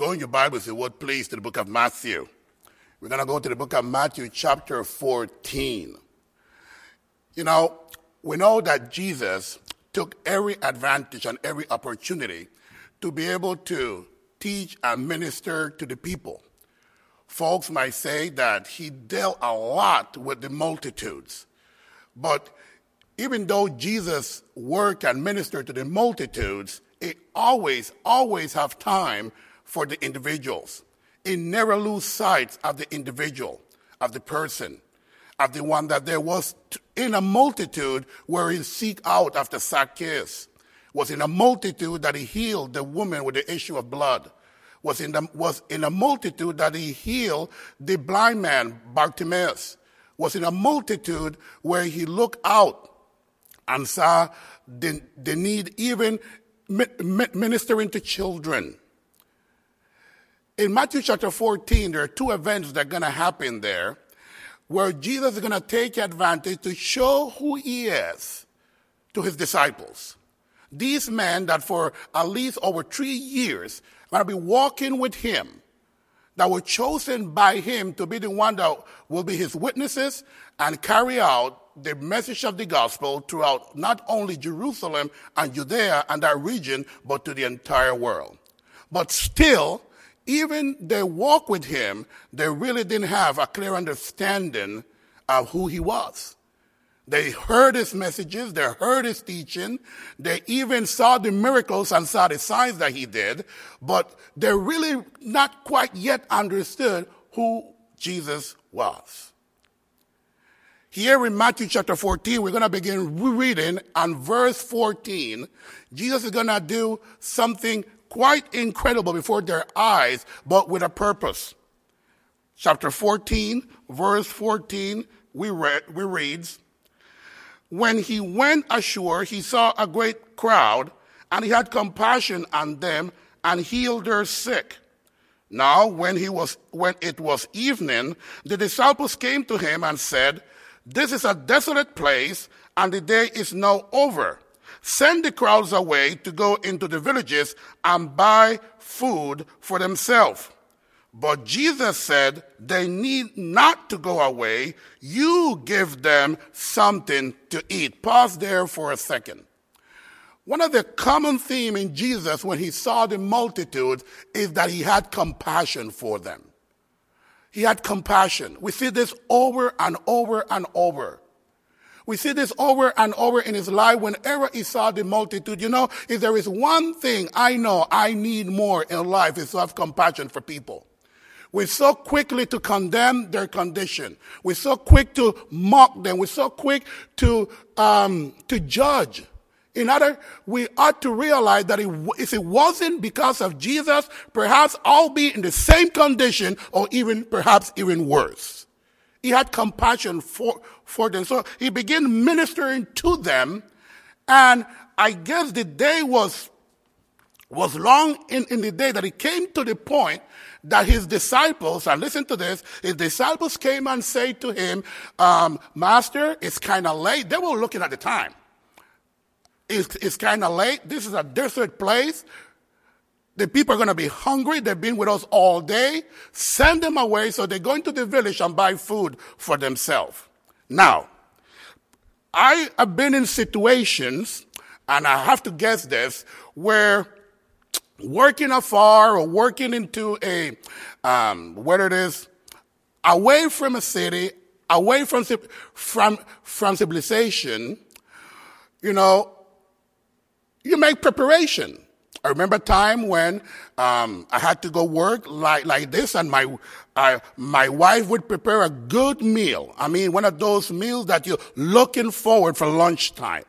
Go in your Bibles, the what please, to the book of Matthew. We're going to go to the book of Matthew, chapter 14. You know, we know that Jesus took every advantage and every opportunity to be able to teach and minister to the people. Folks might say that he dealt a lot with the multitudes. But even though Jesus worked and ministered to the multitudes, he always, always have time for the individuals. It never lose sight of the individual, of the person, of the one that there was in a multitude where he seek out after Zacchaeus, was in a multitude that he healed the woman with the issue of blood, was in, the, was in a multitude that he healed the blind man, Bartimaeus, was in a multitude where he looked out and saw the, the need even ministering to children. In Matthew chapter 14, there are two events that are going to happen there where Jesus is going to take advantage to show who he is to his disciples. These men that for at least over three years are going to be walking with him, that were chosen by him to be the one that will be his witnesses and carry out the message of the gospel throughout not only Jerusalem and Judea and that region, but to the entire world. But still, even they walk with him, they really didn't have a clear understanding of who he was. They heard his messages, they heard his teaching, they even saw the miracles and saw the signs that he did, but they really not quite yet understood who Jesus was. Here in Matthew chapter 14, we're going to begin reading on verse 14. Jesus is going to do something quite incredible before their eyes, but with a purpose. Chapter 14, verse 14, we read, we reads, When he went ashore, he saw a great crowd, and he had compassion on them and healed their sick. Now, when he was, when it was evening, the disciples came to him and said, this is a desolate place, and the day is now over. Send the crowds away to go into the villages and buy food for themselves. But Jesus said, They need not to go away. You give them something to eat. Pause there for a second. One of the common themes in Jesus when he saw the multitude is that he had compassion for them. He had compassion. We see this over and over and over. We see this over and over in his life whenever he saw the multitude. You know, if there is one thing I know I need more in life is to have compassion for people. We're so quickly to condemn their condition. We're so quick to mock them. We're so quick to, um, to judge. In other, we ought to realize that if it wasn't because of Jesus, perhaps I'll be in the same condition or even perhaps even worse. He had compassion for, for them. So he began ministering to them. And I guess the day was, was long in, in the day that he came to the point that his disciples, and listen to this, his disciples came and said to him, um, Master, it's kind of late. They were looking at the time. It's, it's kind of late. This is a desert place. The people are going to be hungry. They've been with us all day. Send them away so they go into the village and buy food for themselves. Now, I have been in situations, and I have to guess this, where working afar or working into a, um, whether it is away from a city, away from, from, from civilization, you know, you make preparation. I remember a time when um, I had to go work like like this, and my my wife would prepare a good meal. I mean, one of those meals that you're looking forward for lunchtime.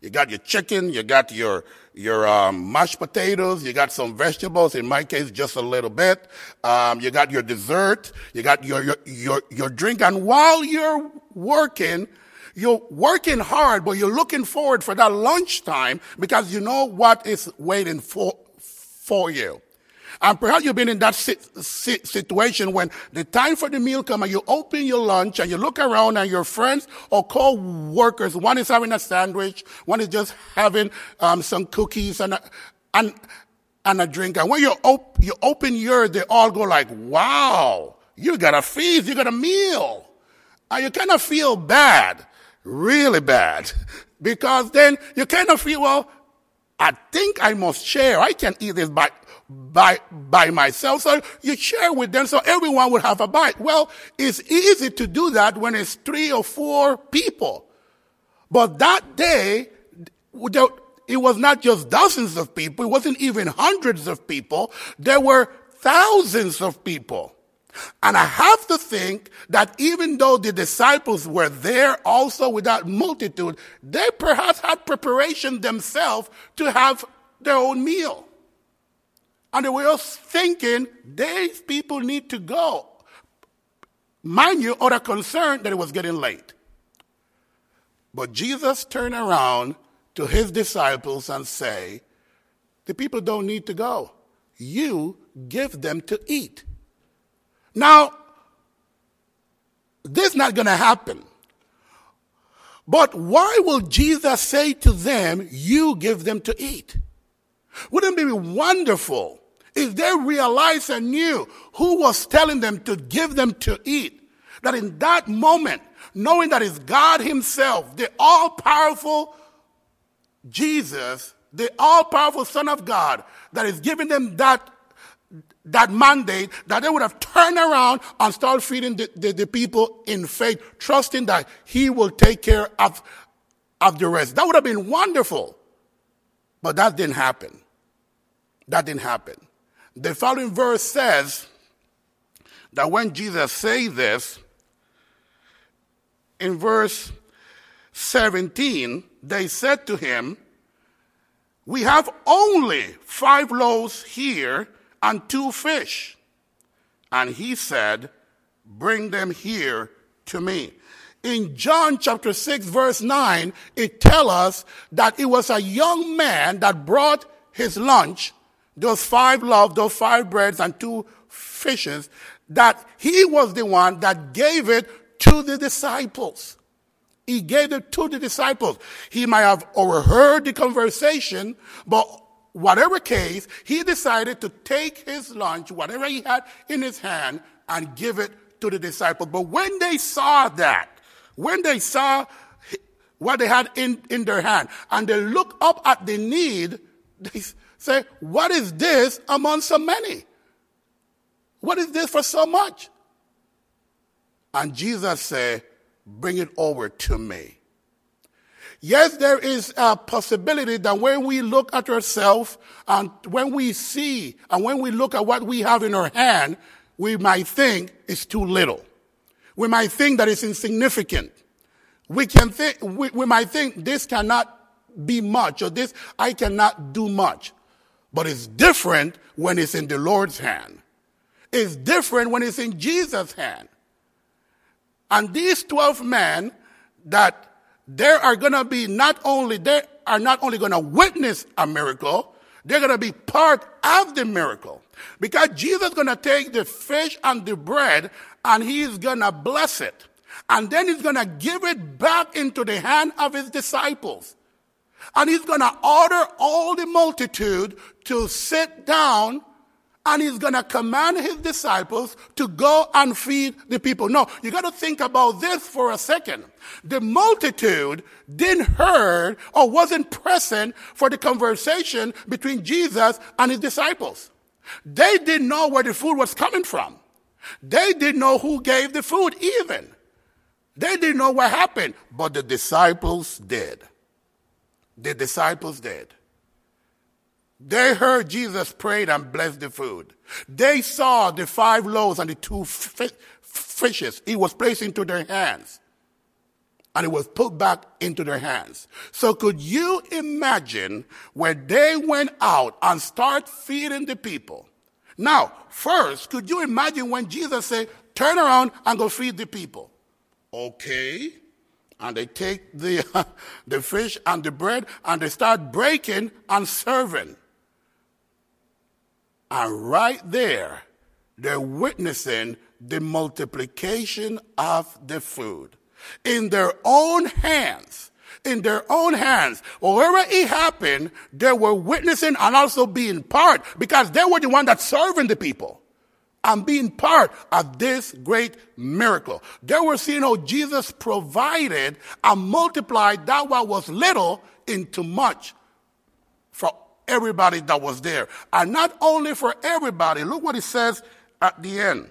You got your chicken, you got your your um, mashed potatoes, you got some vegetables. In my case, just a little bit. Um, you got your dessert, you got your your your, your drink, and while you're working, you're working hard, but you're looking forward for that lunchtime because you know what is waiting for, for you. And perhaps you've been in that situation when the time for the meal comes and you open your lunch and you look around and your friends or co-workers, one is having a sandwich, one is just having um, some cookies and, and and a drink. And when you, op- you open yours, they all go like, wow, you got a feast, you got a meal. And you kind of feel bad, really bad, because then you kind of feel, well, I think I must share. I can't eat this by, by, by myself. So you share with them so everyone will have a bite. Well, it's easy to do that when it's three or four people. But that day, it was not just dozens of people. It wasn't even hundreds of people. There were thousands of people. And I have to think that even though the disciples were there also with that multitude, they perhaps had preparation themselves to have their own meal. And they were just thinking, these people need to go. Mind you, or concern that it was getting late. But Jesus turned around to his disciples and say, the people don't need to go. You give them to eat. Now, this is not going to happen. But why will Jesus say to them, you give them to eat? Wouldn't it be wonderful if they realized and knew who was telling them to give them to eat? That in that moment, knowing that it's God Himself, the all powerful Jesus, the all powerful Son of God, that is giving them that, that mandate, that they would have turned around and started feeding the, the, the people in faith, trusting that He will take care of, of the rest. That would have been wonderful. But that didn't happen. That didn't happen. The following verse says that when Jesus said this, in verse 17, they said to him, We have only five loaves here and two fish. And he said, Bring them here to me. In John chapter 6, verse 9, it tells us that it was a young man that brought his lunch, those five loaves, those five breads, and two fishes, that he was the one that gave it to the disciples. He gave it to the disciples. He might have overheard the conversation, but whatever case, he decided to take his lunch, whatever he had in his hand, and give it to the disciples. But when they saw that, when they saw what they had in, in their hand, and they look up at the need, they say, What is this among so many? What is this for so much? And Jesus said, bring it over to me. Yes, there is a possibility that when we look at ourselves and when we see and when we look at what we have in our hand, we might think it's too little. We might think that it's insignificant. We can think, we, we might think this cannot be much or this, I cannot do much. But it's different when it's in the Lord's hand. It's different when it's in Jesus' hand. And these 12 men that they are going to be not only, they are not only going to witness a miracle, they're going to be part of the miracle. Because Jesus is going to take the fish and the bread and he's going to bless it. And then he's going to give it back into the hand of his disciples. And he's going to order all the multitude to sit down and he's going to command his disciples to go and feed the people. No, you got to think about this for a second. The multitude didn't heard or wasn't present for the conversation between Jesus and his disciples. They didn't know where the food was coming from. They didn't know who gave the food even. They didn't know what happened, but the disciples did. The disciples did. They heard Jesus prayed and blessed the food. They saw the five loaves and the two fishes he was placed into their hands. And it was put back into their hands. So could you imagine where they went out and start feeding the people? Now, first, could you imagine when Jesus said, turn around and go feed the people? Okay. And they take the, the fish and the bread and they start breaking and serving. And right there, they're witnessing the multiplication of the food. In their own hands, in their own hands. Wherever it happened, they were witnessing and also being part because they were the one that's serving the people and being part of this great miracle. They were seeing how Jesus provided and multiplied that what was little into much for everybody that was there. And not only for everybody, look what it says at the end.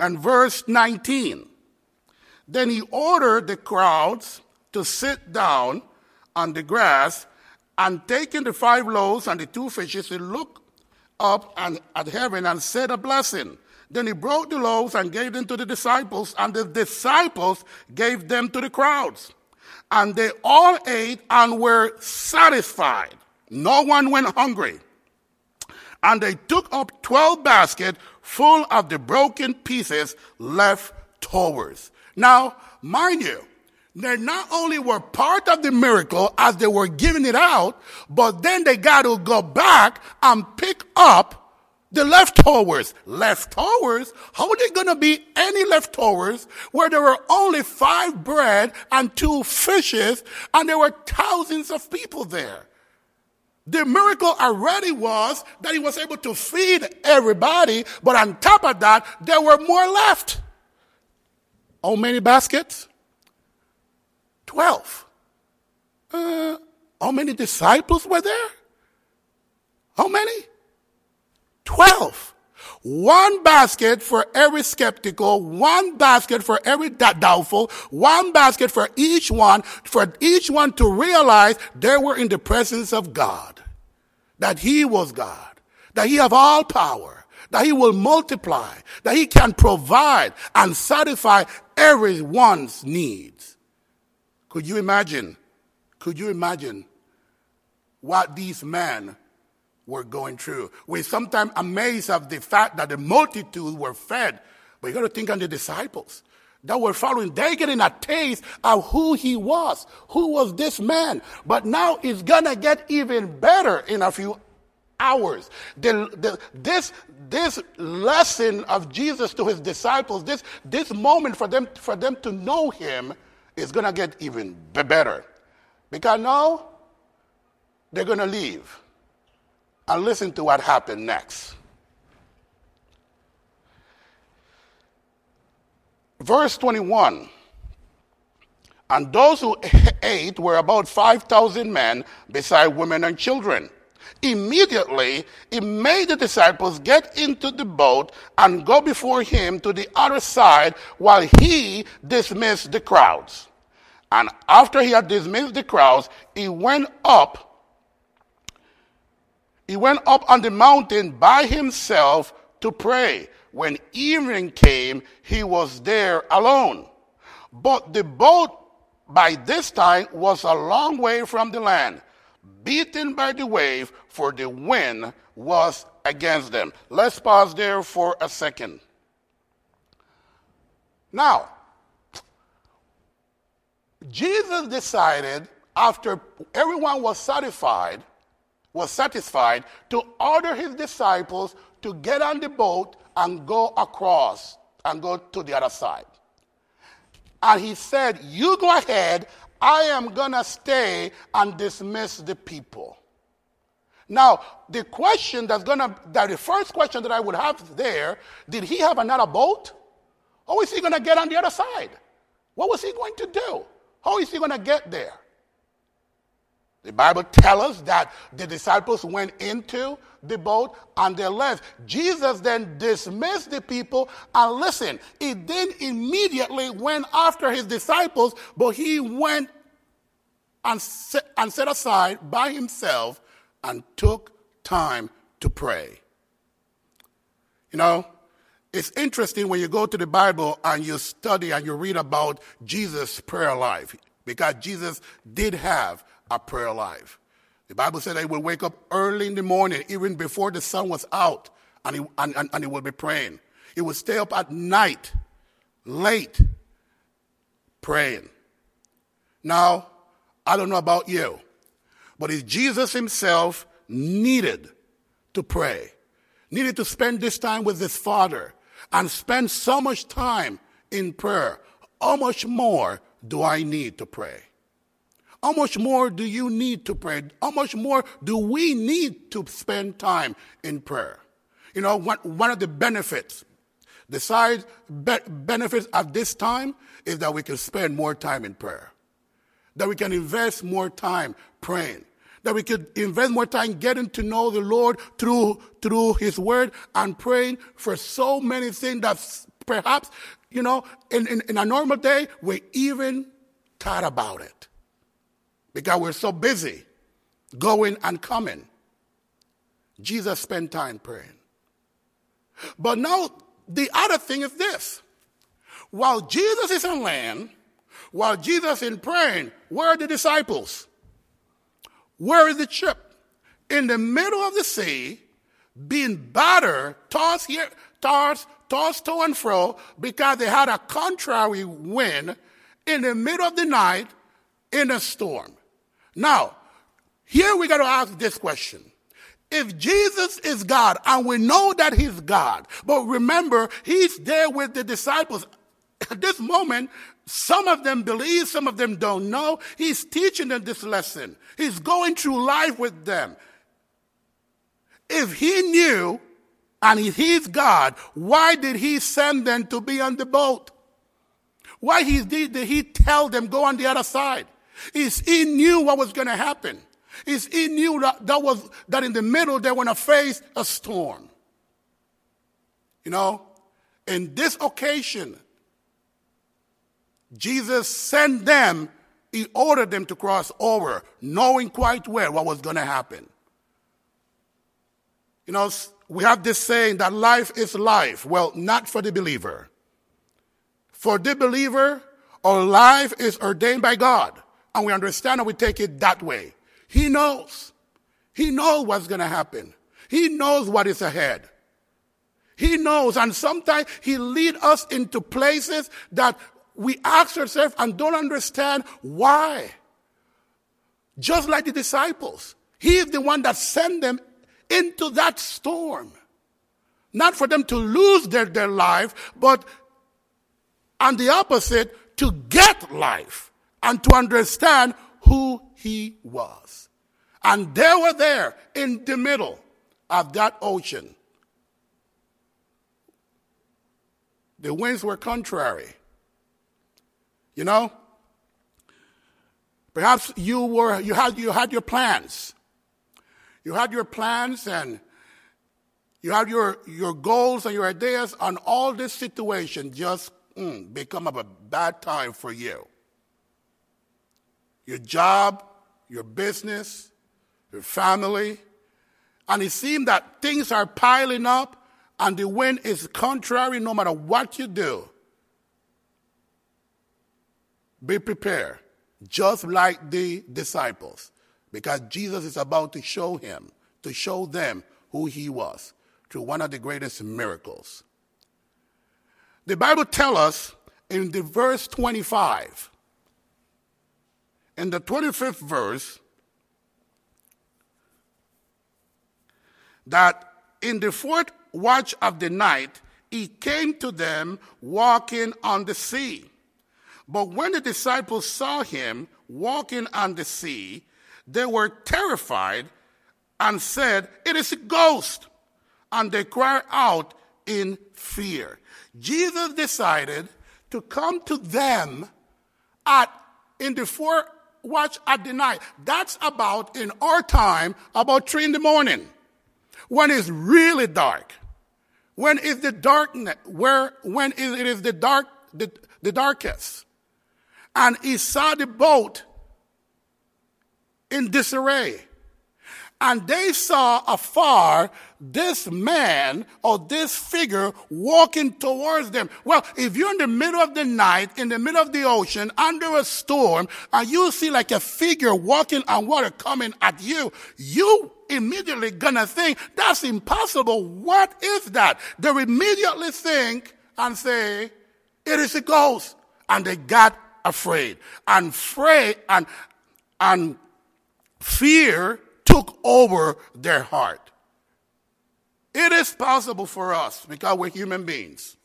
And verse 19. Then he ordered the crowds to sit down on the grass, and taking the five loaves and the two fishes, he looked up and, at heaven and said a blessing. Then he broke the loaves and gave them to the disciples, and the disciples gave them to the crowds. And they all ate and were satisfied. No one went hungry. And they took up 12 baskets full of the broken pieces left overs. Now, mind you, they not only were part of the miracle as they were giving it out, but then they got to go back and pick up the leftovers. Leftovers? How are there to be any leftovers where there were only five bread and two fishes and there were thousands of people there? The miracle already was that he was able to feed everybody, but on top of that, there were more left. How many baskets? Twelve. Uh, how many disciples were there? How many? Twelve. One basket for every skeptical, one basket for every doubtful, one basket for each one, for each one to realize they were in the presence of God. That He was God. That He have all power. That He will multiply. That He can provide and satisfy everyone's needs. Could you imagine? Could you imagine what these men were going through? We're sometimes amazed of the fact that the multitude were fed, but you got to think on the disciples that were following. They're getting a taste of who he was. Who was this man? But now it's gonna get even better in a few hours. The, the, this, this lesson of Jesus to his disciples, this, this moment for them, for them to know him is going to get even better. Because now they're going to leave and listen to what happened next. Verse 21 And those who ate were about 5,000 men, beside women and children. Immediately, he made the disciples get into the boat and go before him to the other side while he dismissed the crowds. And after he had dismissed the crowds, he went up. He went up on the mountain by himself to pray. When evening came, he was there alone. But the boat by this time was a long way from the land, beaten by the wave, for the wind was against them. Let's pause there for a second. Now, Jesus decided after everyone was satisfied, was satisfied to order his disciples to get on the boat and go across and go to the other side. And he said, You go ahead, I am going to stay and dismiss the people. Now, the question that's going to, that the first question that I would have there, did he have another boat? Or is he going to get on the other side? What was he going to do? How is he going to get there? The Bible tells us that the disciples went into the boat and they left. Jesus then dismissed the people and listen, he then immediately went after his disciples, but he went and and set aside by himself and took time to pray. You know, it's interesting when you go to the Bible and you study and you read about Jesus' prayer life because Jesus did have a prayer life. The Bible said they would wake up early in the morning, even before the sun was out, and he, and, and, and he would be praying. He would stay up at night, late, praying. Now, I don't know about you, but if Jesus himself needed to pray, needed to spend this time with his Father, and spend so much time in prayer, how much more do I need to pray? How much more do you need to pray? How much more do we need to spend time in prayer? You know, one, one of the benefits, the side be- benefits at this time is that we can spend more time in prayer, that we can invest more time praying, that we could invest more time getting to know the Lord through, through His Word and praying for so many things that perhaps, you know, in, in, in a normal day, we even thought about it because we're so busy going and coming. Jesus spent time praying. But now, the other thing is this. While Jesus is on land, while Jesus is praying, where are the disciples? Where is the ship? In the middle of the sea, being battered, tossed here, tossed, tossed to and fro, because they had a contrary wind in the middle of the night in a storm. Now, here we got to ask this question. If Jesus is God, and we know that he's God, but remember, he's there with the disciples. At this moment, some of them believe, some of them don't know. He's teaching them this lesson. He's going through life with them. If he knew and he's God, why did he send them to be on the boat? Why he, did he tell them go on the other side? Is he knew what was going to happen. Is he knew that, that was that in the middle they were going to face a storm. You know, in this occasion, Jesus sent them, he ordered them to cross over, knowing quite well what was going to happen. You know, we have this saying that life is life. Well, not for the believer. For the believer, our life is ordained by God and we understand and we take it that way. He knows. He knows what's going to happen. He knows what is ahead. He knows. And sometimes he lead us into places that we ask ourselves and don't understand why. Just like the disciples. He is the one that sent them into that storm. Not for them to lose their, their life, but on the opposite, to get life and to understand who he was. And they were there in the middle of that ocean. The winds were contrary. You know? Perhaps you were you had you had your plans. You had your plans and you had your, your goals and your ideas on all this situation just mm, become a bad time for you your job, your business, your family. And it seems that things are piling up and the wind is contrary no matter what you do. Be prepared, just like the disciples, because Jesus is about to show him, to show them who he was through one of the greatest miracles. The Bible tells us in the verse 25 in the 25th verse that in the fourth watch of the night he came to them walking on the sea. But when the disciples saw him walking on the sea, they were terrified and said, It is a ghost. And they cried out in fear. Jesus decided to come to them at in the fourth watch at the night. That's about, in our time, about three in the morning. When it's really dark. When is the darkness, where, when is, it is the dark, the, the darkest. And he saw the boat in disarray and they saw afar this man or this figure walking towards them. Well, if you're in the middle of the night, in the middle of the ocean, under a storm, and you see like a figure walking on water coming at you, you immediately gonna think, that's impossible. What is that? They immediately think and say, it is a ghost. And they got afraid. And afraid and, and fear took over their heart. It is possible for us, because we're human beings,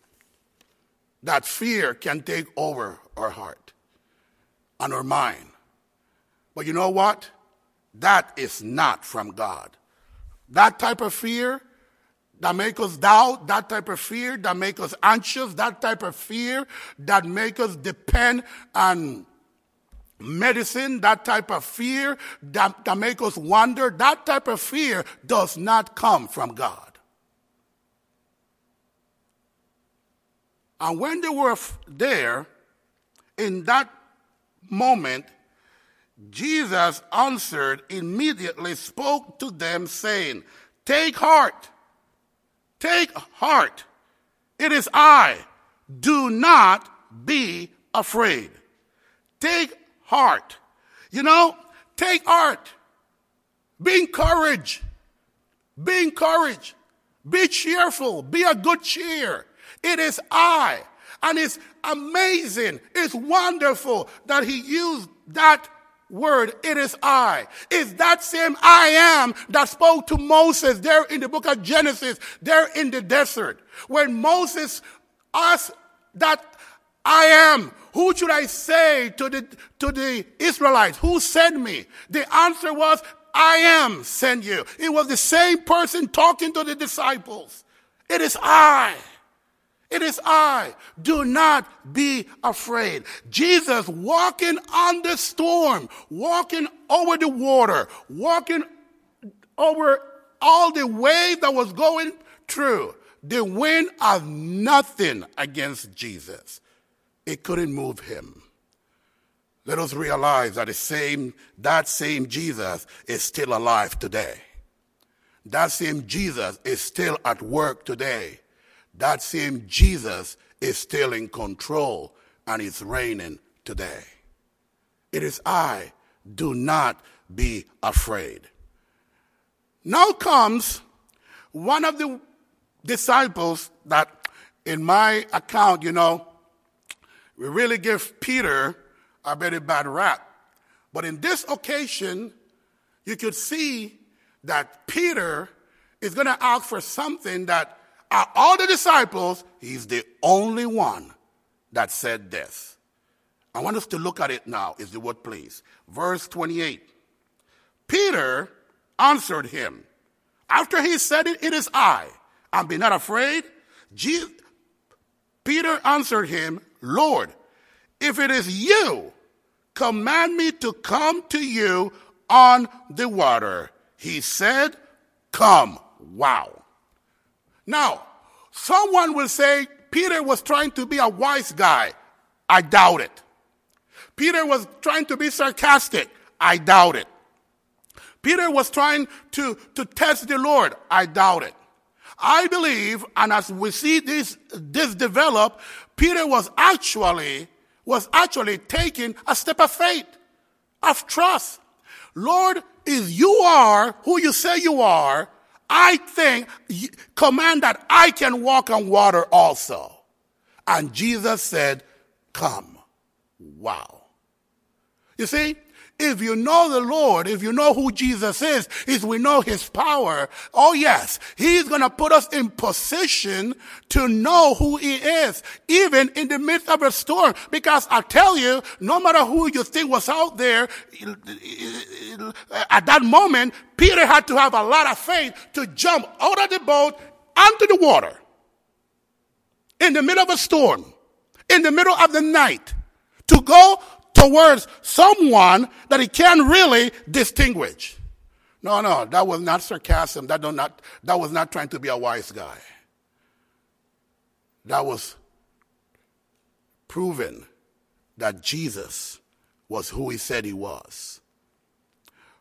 that fear can take over our heart. and our mind. But you know what? That is not from God. That type of fear that make us doubt, that type of fear that make us anxious, that type of fear that make us depend on medicine, that type of fear that, that make us wonder, that type of fear does not come from God. And when they were there, in that moment, Jesus answered, immediately spoke to them, saying, Take heart, take heart. It is I. Do not be afraid. Take heart. You know, take heart. Be encouraged. Be encouraged. Be cheerful. Be a good cheer. It is I. And it's amazing. It's wonderful that he used that word, it is I. Is that same I am that spoke to Moses there in the book of Genesis, there in the desert. When Moses asked that I am, who should I say to the, to the Israelites? Who sent me? The answer was, I am sent you. It was the same person talking to the disciples. It is I. It is I. Do not be afraid. Jesus walking on the storm, walking over the water, walking over all the wave that was going through. The wind had nothing against Jesus. It couldn't move him. Let us realize that the same, that same Jesus is still alive today. That same Jesus is still at work today that same Jesus is still in control and is reigning today. It is I. Do not be afraid. Now comes one of the disciples that, in my account, you know, we really give Peter a very bad rap. But in this occasion, you could see that Peter is going to ask for something that are all the disciples, he's the only one that said this. I want us to look at it now, is the word please. Verse 28. Peter answered him. After he said it, it is I. And be not afraid. Jesus, Peter answered him, Lord, if it is you, command me to come to you on the water. He said, Come. Wow. Now, someone will say Peter was trying to be a wise guy. I doubt it. Peter was trying to be sarcastic. I doubt it. Peter was trying to, to test the Lord. I doubt it. I believe, and as we see this, this develop, Peter was actually, was actually taking a step of faith, of trust. Lord, if you are who you say you are, I think, command that I can walk on water also. And Jesus said, Come. Wow. You see, if you know the Lord, if you know who Jesus is, if we know his power, oh yes, he's going to put us in position to know who he is, even in the midst of a storm. Because I tell you, no matter who you think was out there, at that moment, Peter had to have a lot of faith to jump out of the boat onto the water in the middle of a storm, in the middle of the night, to go towards someone that he can't really distinguish. No, no, that was not sarcasm. That, not, that was not trying to be a wise guy. That was proven that Jesus was who he said he was.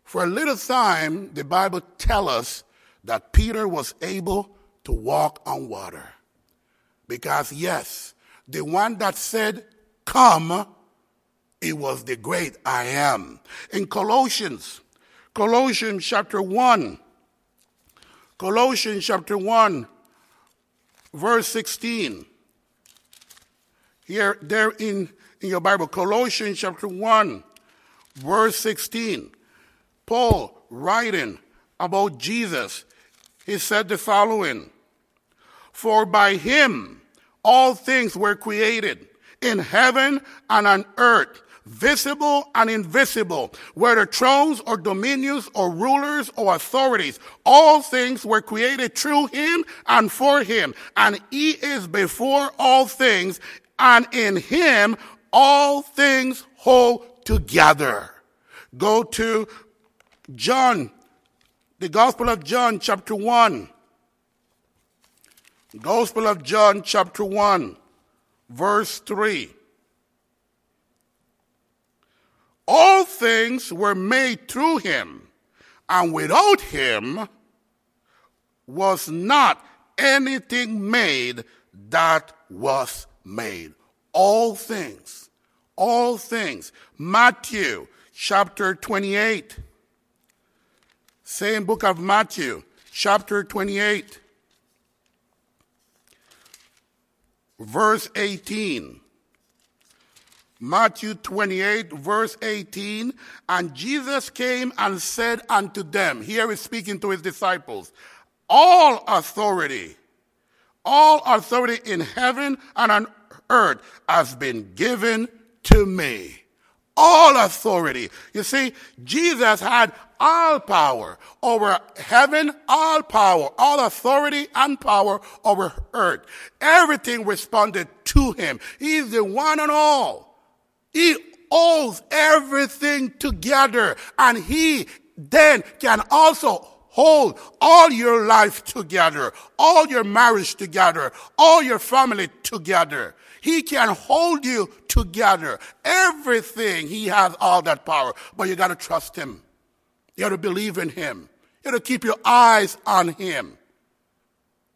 For a little time, the Bible tells us that Peter was able to walk on water. Because, yes, the one that said, Come, it was the great I am. In Colossians, Colossians chapter 1, Colossians chapter 1, verse 16. Here, there in, in your Bible, Colossians chapter 1, verse 16. Paul writing about Jesus, he said the following For by him all things were created in heaven and on earth visible and invisible, whether thrones or dominions or rulers or authorities. All things were created through him and for him. And he is before all things, and in him all things hold together. Go to John, the Gospel of John, chapter 1. Gospel of John, chapter 1, verse 3. All things were made through him, and without him was not anything made that was made. All things, all things. Matthew chapter 28. Same book of Matthew, chapter 28, verse 18. Matthew 28, verse 18. And Jesus came and said unto them, here he's speaking to his disciples, all authority, all authority in heaven and on earth has been given to me. All authority. You see, Jesus had all power over heaven, all power, all authority and power over earth. Everything responded to him. He's the one and all. He holds everything together and he then can also hold all your life together, all your marriage together, all your family together. He can hold you together. Everything, he has all that power, but you gotta trust him. You gotta believe in him. You gotta keep your eyes on him.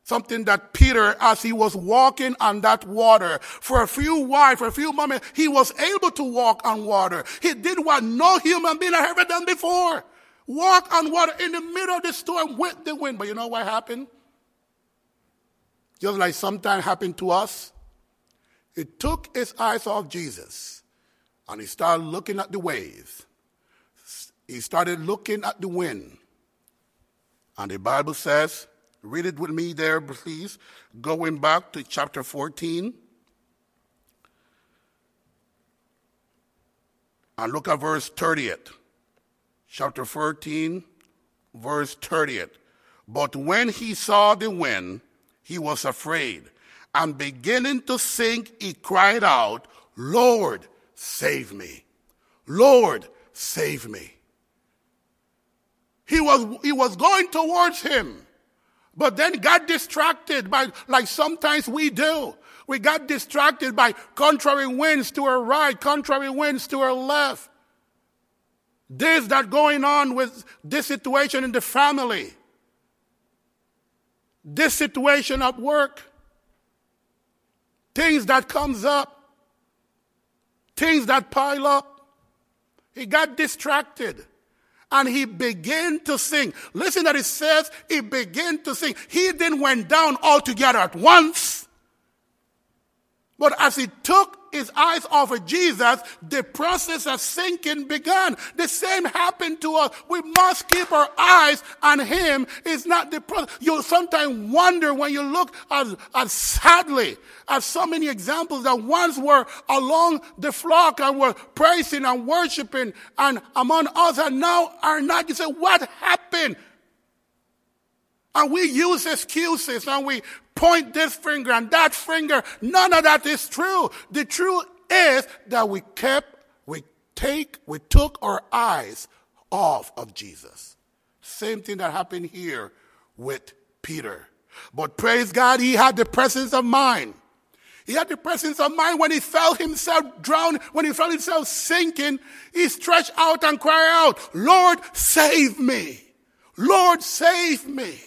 Something that Peter, as he was walking on that water, for a few while, for a few moments, he was able to walk on water. He did what no human being had ever done before. Walk on water in the middle of the storm with the wind. But you know what happened? Just like sometimes happened to us. He took his eyes off Jesus and he started looking at the waves. He started looking at the wind. And the Bible says, Read it with me there, please. Going back to chapter 14. And look at verse 30th. Chapter 14, verse 30th. But when he saw the wind, he was afraid. And beginning to sink, he cried out, Lord, save me. Lord, save me. He was, he was going towards him. But then got distracted by, like sometimes we do. We got distracted by contrary winds to our right, contrary winds to our left. This that going on with this situation in the family. This situation at work. Things that comes up. Things that pile up. He got distracted and he began to sing. Listen that it says he began to sing. He then went down altogether at once. But as he took his eyes off of Jesus, the process of sinking began. The same happened to us. We must keep our eyes on him. It's not the process. You'll sometimes wonder when you look at, at sadly at so many examples that once were along the flock and were praising and worshiping and among us and now are not. You say, what happened? And we use excuses and we point this finger and that finger. None of that is true. The truth is that we kept, we take, we took our eyes off of Jesus. Same thing that happened here with Peter. But praise God, he had the presence of mind. He had the presence of mind when he felt himself drown, when he felt himself sinking, he stretched out and cried out, Lord, save me. Lord, save me.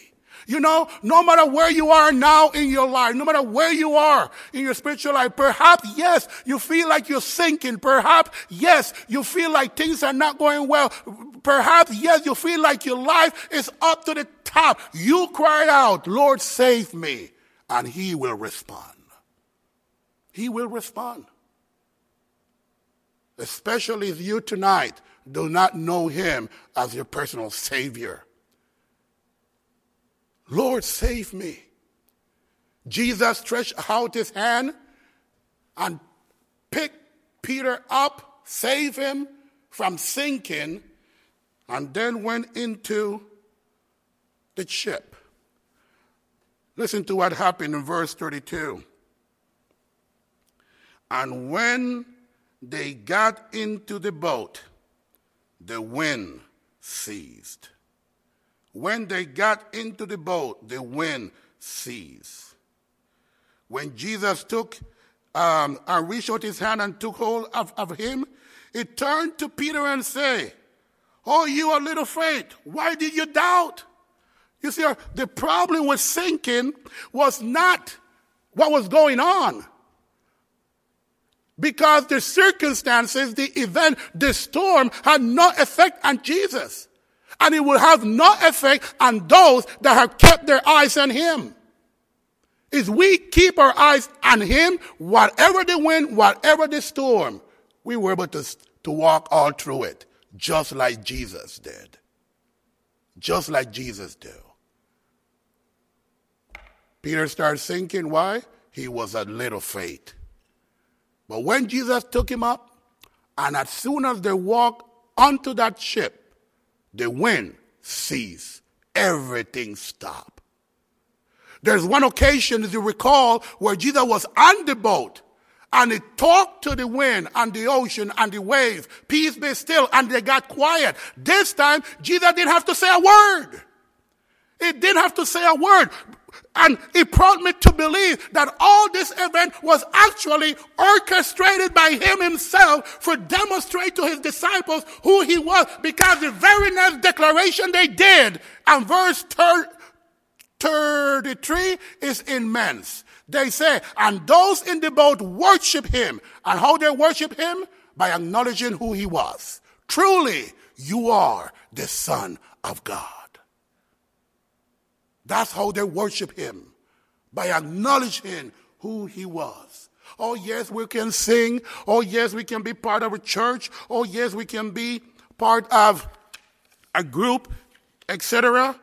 You know, no matter where you are now in your life, no matter where you are in your spiritual life, perhaps, yes, you feel like you're sinking. Perhaps, yes, you feel like things are not going well. Perhaps, yes, you feel like your life is up to the top. You cry out, Lord, save me. And he will respond. He will respond. Especially if you tonight do not know him as your personal savior. Lord, save me. Jesus stretched out his hand and picked Peter up saved him from sinking, and then went into the ship. Listen to what happened in verse 32. And when they got into the boat, the wind ceased. When they got into the boat, the wind ceased. When Jesus took um, and reached out his hand and took hold of, of him, he turned to Peter and said, Oh, you are little faith, why did you doubt? You see, the problem with sinking was not what was going on. Because the circumstances, the event, the storm had no effect on Jesus. And it will have no effect on those that have kept their eyes on Him. Is we keep our eyes on Him, whatever the wind, whatever the storm, we were able to, to walk all through it, just like Jesus did. Just like Jesus did. Peter started sinking. Why? He was a little faith. But when Jesus took him up, and as soon as they walked onto that ship, the wind ceased. Everything stopped. There's one occasion, as you recall, where Jesus was on the boat and he talked to the wind and the ocean and the waves. Peace be still. And they got quiet. This time, Jesus didn't have to say a word. He didn't have to say a word. And it prompted me to believe that all this event was actually orchestrated by him himself for demonstrate to his disciples who he was because the very next declaration they did and verse 33 is immense. They say, and those in the boat worship him. And how they worship him? By acknowledging who he was. Truly, you are the son of God. That's how they worship him, by acknowledging who he was. Oh, yes, we can sing. Oh, yes, we can be part of a church. Oh, yes, we can be part of a group, etc.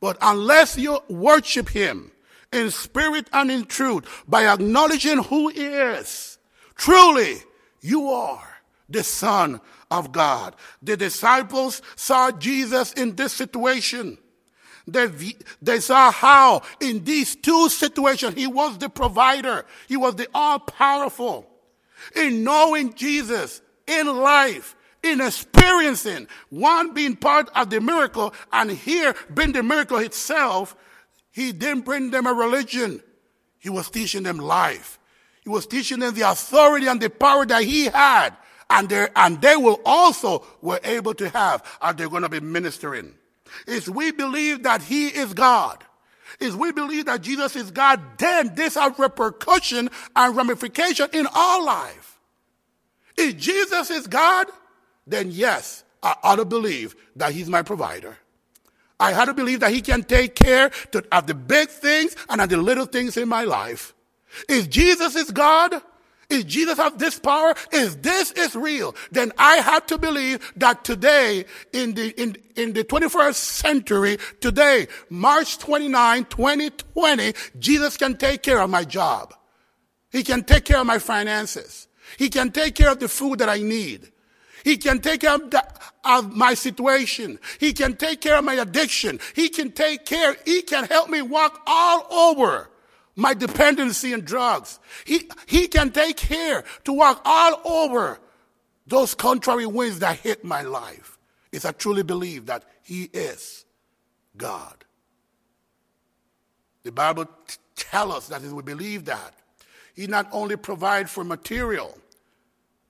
But unless you worship him in spirit and in truth, by acknowledging who he is, truly you are the Son of God. The disciples saw Jesus in this situation. They, they saw how in these two situations he was the provider. He was the all powerful. In knowing Jesus in life, in experiencing one being part of the miracle and here being the miracle itself, he didn't bring them a religion. He was teaching them life. He was teaching them the authority and the power that he had. And, and they will also were able to have as they're going to be ministering is we believe that he is God, is we believe that Jesus is God, then this has repercussion and ramification in our life. If Jesus is God, then yes, I ought to believe that he's my provider. I had to believe that he can take care to, of the big things and of the little things in my life. If Jesus is God, is Jesus have this power? If this is real? Then I have to believe that today, in the, in, in the 21st century, today, March 29, 2020, Jesus can take care of my job. He can take care of my finances. He can take care of the food that I need. He can take care of, the, of, my situation. He can take care of my addiction. He can take care, he can help me walk all over my dependency on drugs. He, he can take care to walk all over those contrary winds that hit my life. If I truly believe that He is God. The Bible t- us that if we believe that, He not only provides for material,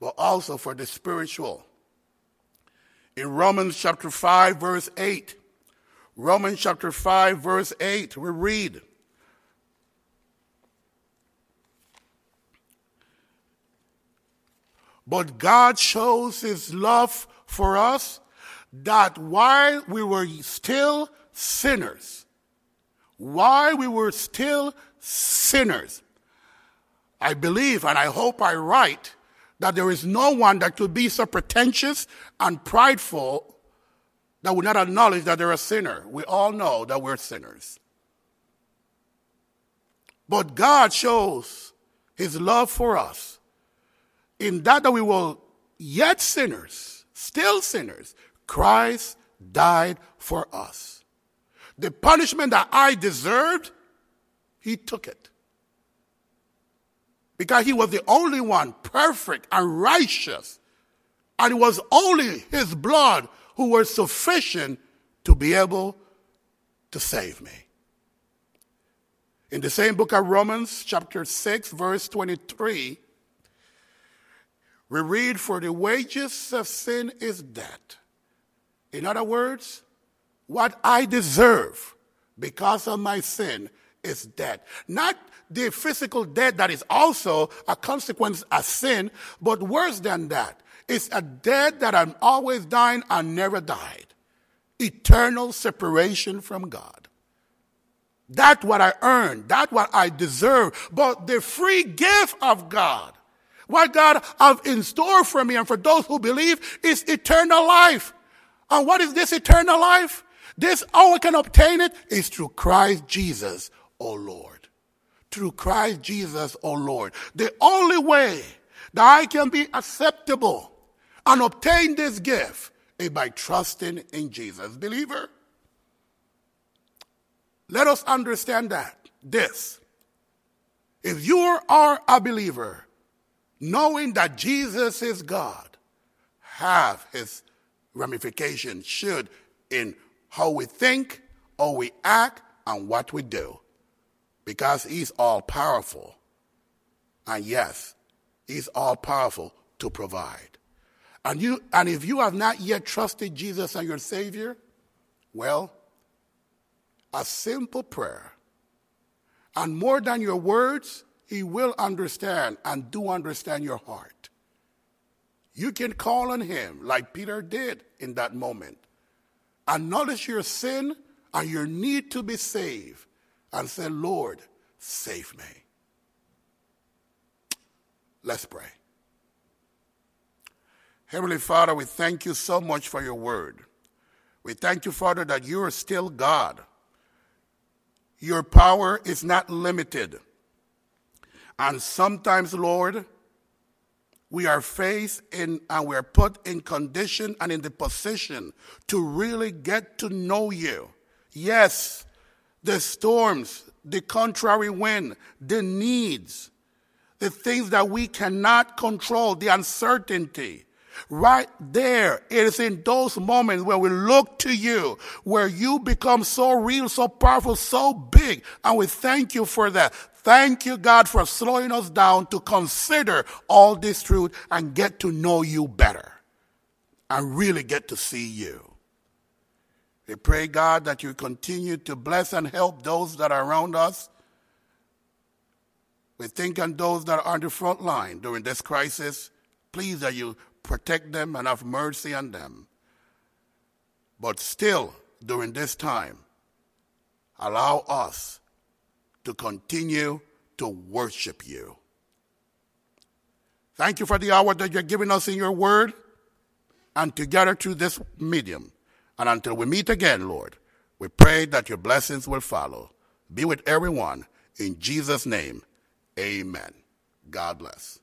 but also for the spiritual. In Romans chapter 5, verse 8, Romans chapter 5, verse 8, we read, But God shows his love for us that while we were still sinners, while we were still sinners, I believe and I hope I write that there is no one that could be so pretentious and prideful that would not acknowledge that they're a sinner. We all know that we're sinners. But God shows his love for us in that that we were yet sinners, still sinners, Christ died for us. The punishment that I deserved, he took it. Because he was the only one perfect and righteous. And it was only his blood who was sufficient to be able to save me. In the same book of Romans, chapter 6, verse 23, we read, For the wages of sin is death. In other words, what I deserve because of my sin is death. Not the physical death that is also a consequence of sin, but worse than that. It's a death that I'm always dying and never died. Eternal separation from God. That's what I earned. That's what I deserve. But the free gift of God, what God have in store for me and for those who believe is eternal life. And what is this eternal life? This, how we can obtain it is through Christ Jesus, O Lord. Through Christ Jesus, O Lord. The only way that I can be acceptable and obtain this gift is by trusting in Jesus. Believer, let us understand that. This. If you are a believer, knowing that Jesus is God, have his ramifications should in how we think, how we act, and what we do. Because he's all powerful. And yes, he's all powerful to provide. And you and if you have not yet trusted Jesus as your Savior, well, a simple prayer. And more than your words, he will understand and do understand your heart. You can call on him like Peter did in that moment. Acknowledge your sin and your need to be saved and say, Lord, save me. Let's pray. Heavenly Father, we thank you so much for your word. We thank you, Father, that you are still God. Your power is not limited. And sometimes, Lord, we are faced in and we're put in condition and in the position to really get to know you. Yes, the storms, the contrary wind, the needs, the things that we cannot control, the uncertainty. Right there, it is in those moments where we look to you, where you become so real, so powerful, so big, and we thank you for that. Thank you, God, for slowing us down to consider all this truth and get to know you better and really get to see you. We pray, God, that you continue to bless and help those that are around us. We think on those that are on the front line during this crisis. Please that you protect them and have mercy on them. But still, during this time, allow us to continue to worship you. Thank you for the hour that you're giving us in your word and together through this medium. And until we meet again, Lord, we pray that your blessings will follow. Be with everyone. In Jesus' name, amen. God bless.